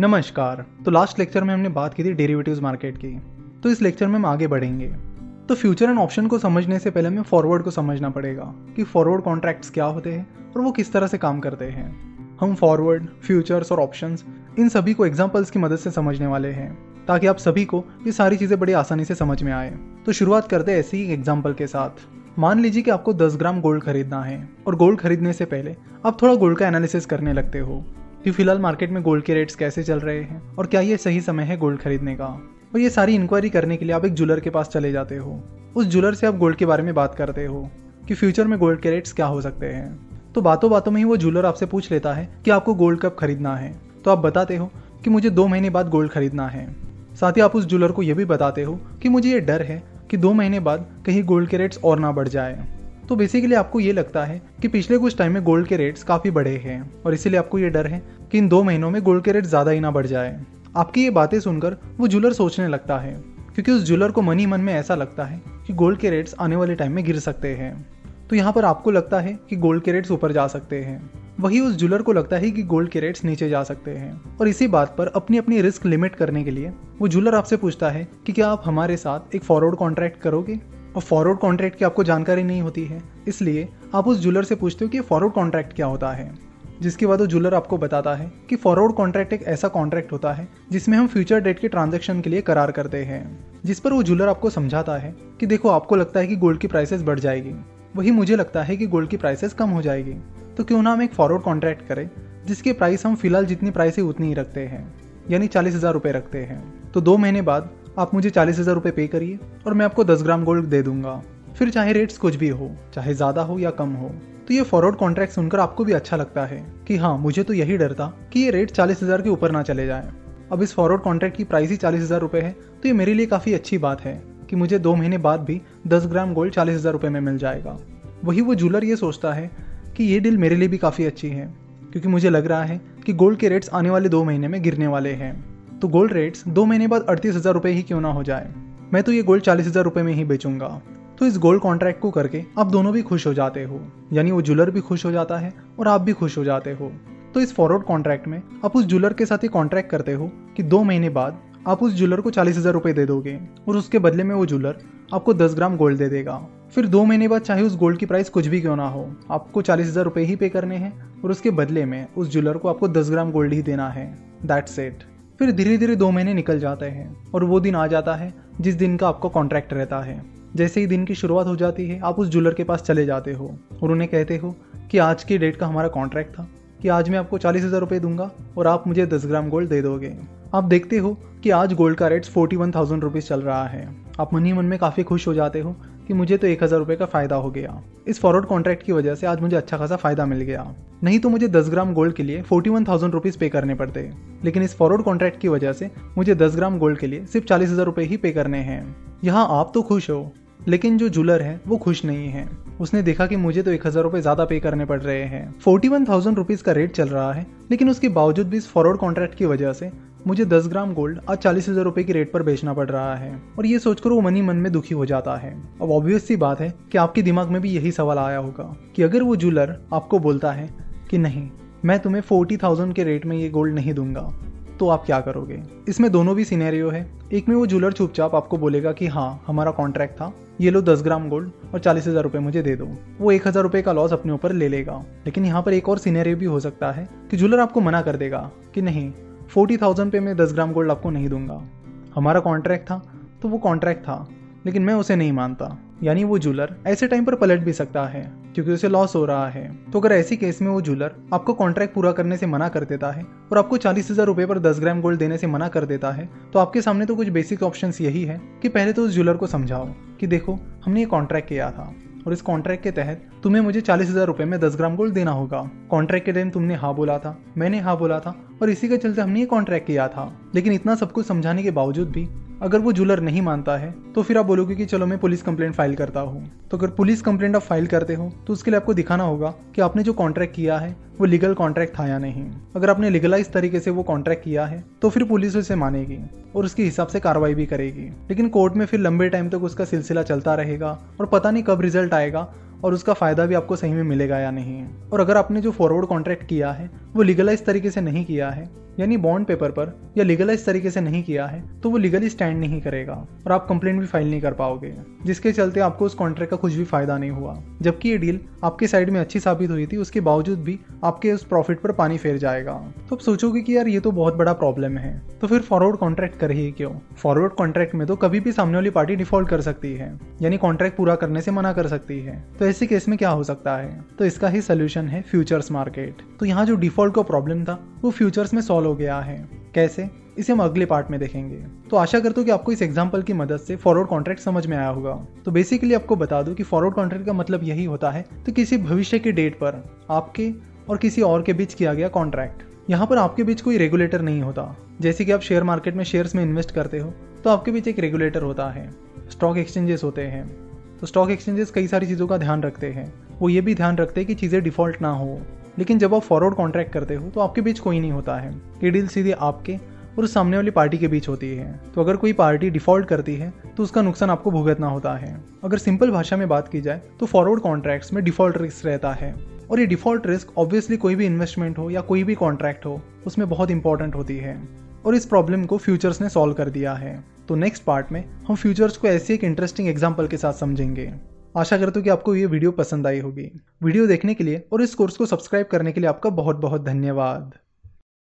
नमस्कार। तो last lecture में हमने बात की थी डेरिवेटिव्स मार्केट की। तो इस लेक्चर में हम आगे बढ़ेंगे। तो फ्यूचर एंड ऑप्शन को समझने से पहले हमें फॉरवर्ड को समझना पड़ेगा कि फॉरवर्ड कॉन्ट्रैक्ट्स क्या होते हैं और वो किस तरह से काम करते हैं। हम फॉरवर्ड फ्यूचर्स और ऑप्शंस इन सभी को एग्जाम्पल्स की मदद से समझने वाले हैं, ताकि आप सभी को ये सारी चीज़ें बड़ी आसानी से समझ में आए। तो शुरुआत करते हैं ऐसी ही एग्ज़ाम्पल के साथ। मान लीजिए कि आपको 10 ग्राम गोल्ड खरीदना है और गोल्ड खरीदने से पहले आप थोड़ा गोल्ड का एनालिसिस करने लगते हो। कि फ़िलहाल मार्केट में गोल्ड के रेट्स कैसे चल रहे हैं और क्या ये सही समय है गोल्ड खरीदने का? और ये सारी इंक्वायरी करने के लिए आप एक ज्वेलर के पास चले जाते हो। उस ज्वेलर से आप गोल्ड के बारे में बात करते हो कि फ्यूचर में गोल्ड के रेट्स क्या हो सकते हैं। तो बातों बातों में ही वो ज्वेलर आपसे पूछ लेता है कि आपको गोल्ड कब खरीदना है। तो आप बताते हो कि मुझे दो महीने बाद गोल्ड खरीदना है। साथ ही आप उस ज्वेलर को यह भी बताते हो कि मुझे ये डर है कि दो महीने बाद कहीं गोल्ड के रेट्स और ना बढ़ जाए। तो बेसिकली आपको ये लगता है कि पिछले कुछ टाइम में गोल्ड के रेट्स काफ़ी बढ़े हैं और इसीलिए आपको ये डर है कि इन दो महीनों में गोल्ड के रेट ज़्यादा ही ना बढ़ जाए। आपकी ये बातें सुनकर वो ज्वेलर सोचने लगता है, क्योंकि उस ज्वेलर को मन ही मन में ऐसा लगता है कि गोल्ड के रेट्स आने वाले टाइम में गिर सकते हैं। तो यहाँ पर आपको लगता है कि गोल्ड के रेट्स ऊपर जा सकते हैं। वही उस ज्वेलर को लगता है कि गोल्ड के रेट्स नीचे जा सकते हैं। और इसी बात पर अपनी अपनी रिस्क लिमिट करने के लिए वो ज्वेलर आपसे पूछता है कि क्या आप हमारे साथ एक फॉरवर्ड कॉन्ट्रैक्ट करोगे? और फॉरवर्ड कॉन्ट्रैक्ट की आपको जानकारी नहीं होती है। इसलिए आप उस ज्वेलर से पूछते हो कि फॉरवर्ड कॉन्ट्रैक्ट क्या होता है। जिसके बाद वो ज्वेलर आपको बताता है कि फॉरवर्ड कॉन्ट्रैक्ट एक ऐसा कॉन्ट्रैक्ट होता है, जिसमें हम फ्यूचर डेट के ट्रांजेक्शन के लिए करार करते हैं। जिस पर वो ज्वेलर आपको समझाता है कि देखो, आपको लगता है कि गोल्ड की प्राइसेस बढ़ जाएगी। वही मुझे लगता है कि गोल्ड की प्राइसेस कम हो जाएगी। तो क्यों ना हम एक फॉरवर्ड कॉन्ट्रैक्ट करें, जिसके प्राइस हम फ़िलहाल जितनी प्राइस है उतनी ही रखते हैं, यानी चालीस हज़ार रुपये रखते हैं। तो दो महीने बाद आप मुझे चालीस हज़ार रुपये पे करिए और मैं आपको दस ग्राम गोल्ड दे दूँगा। फिर चाहे रेट्स कुछ भी हो, चाहे ज़्यादा हो या कम हो तो ये फॉरवर्ड कॉन्ट्रैक्ट सुनकर आपको भी अच्छा लगता है कि हाँ मुझे तो यही डर था कि ये रेट चालीस हज़ार के ऊपर ना चले जाए। अब इस फॉरवर्ड कॉन्ट्रैक्ट की प्राइस ही चालीस हज़ार रुपये है तो ये मेरे लिए काफ़ी अच्छी बात है कि मुझे दो महीने बाद भी दस ग्राम गोल्ड चालीस हज़ार रुपये में मिल जाएगा। वही वो जूलर ये सोचता है कि ये डील मेरे लिए भी काफ़ी अच्छी है, क्योंकि मुझे लग रहा है कि गोल्ड के रेट्स आने वाले दो महीने में गिरने वाले हैं। तो गोल्ड रेट्स दो महीने बाद अड़तीस हज़ार रुपये ही क्यों ना हो जाए? मैं तो ये गोल्ड चालीस हज़ार में ही बेचूँगा। तो इस गोल्ड कॉन्ट्रैक्ट को करके आप दोनों भी खुश हो जाते हो। यानी वो ज्वेलर भी खुश हो जाता है और आप भी खुश हो जाते हो। तो इस फॉरवर्ड कॉन्ट्रैक्ट में आप उस ज्वेलर के साथ ही कॉन्ट्रैक्ट करते हो कि दो महीने बाद आप उस ज्वेलर को चालीस हज़ार रुपए दे दोगे और उसके बदले में वो ज्वेलर आपको दस ग्राम गोल्ड दे देगा। फिर दो महीने बाद चाहे उस गोल्ड की प्राइस कुछ भी क्यों ना हो, आपको चालीस हज़ार रुपए ही पे करने हैं और उसके बदले में उस ज्वेलर को आपको दस ग्राम गोल्ड ही देना है। दैट सेट फिर धीरे धीरे दो महीने निकल जाते हैं और वो दिन आ जाता है जिस दिन का आपका कॉन्ट्रैक्ट रहता है। जैसे ही दिन की शुरुआत हो जाती है, आप उस ज्वेलर के पास चले जाते हो और उन्हें कहते हो कि आज की डेट का हमारा कॉन्ट्रैक्ट था, कि आज मैं आपको चालीस हज़ार रुपये दूँगा और आप मुझे दस ग्राम गोल्ड दे दोगे। आप देखते हो कि आज गोल्ड का rate forty one thousand rupees चल रहा है। आप मन ही मन में काफ़ी खुश हो जाते हो कि मुझे तो एक हज़ार रुपये का फ़ायदा हो गया। इस फॉरवर्ड कॉन्ट्रैक्ट की वजह से आज मुझे अच्छा खासा फ़ायदा मिल गया। नहीं तो मुझे दस ग्राम गोल्ड के लिए फोर्टी वन थाउज़ेंड रुपीज़ पे करने पड़ते। लेकिन इस फॉरवर्ड कॉन्ट्रैक्ट की वजह से मुझे दस ग्राम गोल्ड के लिए सिर्फ़ चालीस हज़ार रुपये ही पे करने हैं। यहाँ आप तो खुश हो, लेकिन जो जूलर है, वो खुश नहीं है। उसने देखा कि मुझे तो एक हज़ार रुपए ज़्यादा पे करने पड़ रहे हैं। फोर्टी वन थाउज़ेंड रुपीज़ का रेट चल रहा है, लेकिन उसके बावजूद भी इस फॉरवर्ड कॉन्ट्रैक्ट की वजह से मुझे दस ग्राम गोल्ड आज चालीस हज़ार रुपए की रेट पर बेचना पड़ रहा है और ये सोचकर वो मनी मन में दुखी हो जाता है। अब ऑब्वियस सी बात है कि आपके दिमाग में भी यही सवाल आया होगा कि अगर वो जूलर आपको बोलता है कि नहीं, मैं तुम्हें फोर्टी थाउज़ेंड के रेट में ये गोल्ड नहीं दूँगा तो आप क्या करोगे? इसमें दोनों भी सिनेरियो है। एक में वो जूलर चुपचाप आपको बोलेगा कि हाँ हमारा कॉन्ट्रैक्ट था, ये लो दस ग्राम गोल्ड और चालीस हज़ार रुपये मुझे दे दो। वो एक हज़ार रुपये का लॉस अपने ऊपर ले लेगा। लेकिन यहाँ पर एक और सिनेरियो भी हो सकता है कि जूलर आपको मना कर देगा कि नहीं फोर्टी थाउज़ेंड पे मैं दस ग्राम गोल्ड आपको नहीं दूँगा। हमारा कॉन्ट्रैक्ट था तो वो कॉन्ट्रैक्ट था, लेकिन मैं उसे नहीं मानता। यानी वो जूलर ऐसे टाइम पर पलट भी सकता है, क्योंकि उसे लॉस हो रहा है। तो अगर ऐसी केस में वो जूलर आपको कॉन्ट्रैक्ट पूरा करने से मना कर देता है, और आपको चालीस हज़ार रुपए पर दस ग्राम गोल्ड देने से मना कर देता है तो आपके सामने तो कुछ बेसिक ऑप्शन यही है कि पहले तो उस जूलर को समझाओ कि देखो, हमने ये कॉन्ट्रैक्ट किया था। और इस कॉन्ट्रैक्ट के तहत तुम्हें मुझे चालीस हज़ार रुपए में दस ग्राम गोल्ड देना होगा। कॉन्ट्रैक्ट के दिन तुमने हाँ बोला था, मैंने हाँ बोला था, और इसी के चलते हमने ये कॉन्ट्रैक्ट किया था। लेकिन इतना सब कुछ समझाने के बावजूद भी अगर वो जूलर नहीं मानता है तो फिर आप बोलोगे कि चलो मैं पुलिस कंप्लेंट फ़ाइल करता हूँ। तो अगर पुलिस कंप्लेंट आप फ़ाइल करते हो तो उसके लिए आपको दिखाना होगा कि आपने जो कॉन्ट्रैक्ट किया है, वो लीगल कॉन्ट्रैक्ट था या नहीं। अगर आपने लीगलाइज तरीके से वो कॉन्ट्रैक्ट किया है तो फिर पुलिस उसे मानेगी और उसके हिसाब से कार्रवाई भी करेगी। लेकिन कोर्ट में फिर लंबे टाइम तक उसका सिलसिला चलता रहेगा और पता नहीं कब रिज़ल्ट आएगा और उसका फ़ायदा भी आपको सही में मिलेगा या नहीं। और अगर आपने जो फॉरवर्ड कॉन्ट्रैक्ट किया है वो लीगलाइज तरीके से नहीं किया है, यानी बॉन्ड पेपर पर, या लीगलाइज तरीके से नहीं किया है तो वो लीगली स्टैंड नहीं करेगा, और आप कंप्लेंट भी फ़ाइल नहीं कर पाओगे। जिसके चलते आपको उस कॉन्ट्रैक्ट का कुछ भी फ़ायदा नहीं हुआ। जबकि ये डील आपके साइड में अच्छी साबित हुई थी, उसके बावजूद भी आपके उस प्रॉफिट पर पानी फेर जाएगा। तो आप सोचोगे कि यार ये तो बहुत बड़ा प्रॉब्लम है तो फिर फॉरवर्ड कॉन्ट्रैक्ट कर ही क्यों? फॉरवर्ड कॉन्ट्रैक्ट में तो कभी भी सामने वाली पार्टी डिफ़ॉल्ट कर सकती है, यानी कॉन्ट्रैक्ट पूरा करने से मना कर सकती है। तो ऐसे केस में क्या हो सकता है? तो इसका ही सोल्यूशन है फ्यूचर्स मार्केट तो यहाँ जो डिफ़ॉल्ट का प्रॉब्लम था, वो फ्यूचर्स में सॉल्व हो गया है। कैसे? इसे हम अगले पार्ट में देखेंगे। तो आशा करता हूँ कि आपको इस एग्ज़ाम्पल की मदद से फॉरवर्ड कॉन्ट्रैक्ट समझ में आया होगा। तो बेसिकली आपको बता दूँ कि फॉरवर्ड कॉन्ट्रैक्ट का मतलब यही होता है तो किसी भविष्य के डेट पर आपके और किसी और के बीच किया गया कॉन्ट्रैक्ट यहाँ पर आपके बीच कोई रेगुलेटर नहीं होता। जैसे कि आप शेयर मार्केट में शेयर्स में इन्वेस्ट करते हो तो आपके बीच एक रेगुलेटर होता है। स्टॉक एक्सचेंजेस होते हैं। तो स्टॉक एक्सचेंजेस कई सारी चीज़ों का ध्यान रखते हैं। वो ये भी ध्यान रखते हैं कि चीज़ें डिफ़ॉल्ट ना हो। लेकिन जब आप फॉरवर्ड कॉन्ट्रैक्ट करते हो तो आपके बीच कोई नहीं होता है। ये डील सीधे आपके और सामने वाली पार्टी के बीच होती है। तो अगर कोई पार्टी डिफ़ॉल्ट करती है तो उसका नुकसान आपको भुगतना होता है। अगर सिंपल भाषा में बात की जाए तो फॉरवर्ड कॉन्ट्रैक्ट्स में डिफ़ॉल्ट रिस्क रहता है। और ये डिफ़ॉल्ट रिस्क ऑब्वियसली कोई भी इन्वेस्टमेंट हो या कोई भी कॉन्ट्रैक्ट हो, उसमें बहुत इंपॉर्टेंट होती है। और इस प्रॉब्लम को फ्यूचर्स ने सॉल्व कर दिया है। तो नेक्स्ट पार्ट में हम फ्यूचर्स को ऐसी एक इंटरेस्टिंग एग्ज़ाम्पल के साथ समझेंगे। आशा करता हूँ कि आपको ये वीडियो पसंद आई होगी। वीडियो देखने के लिए और इस कोर्स को सब्सक्राइब करने के लिए आपका बहुत बहुत धन्यवाद।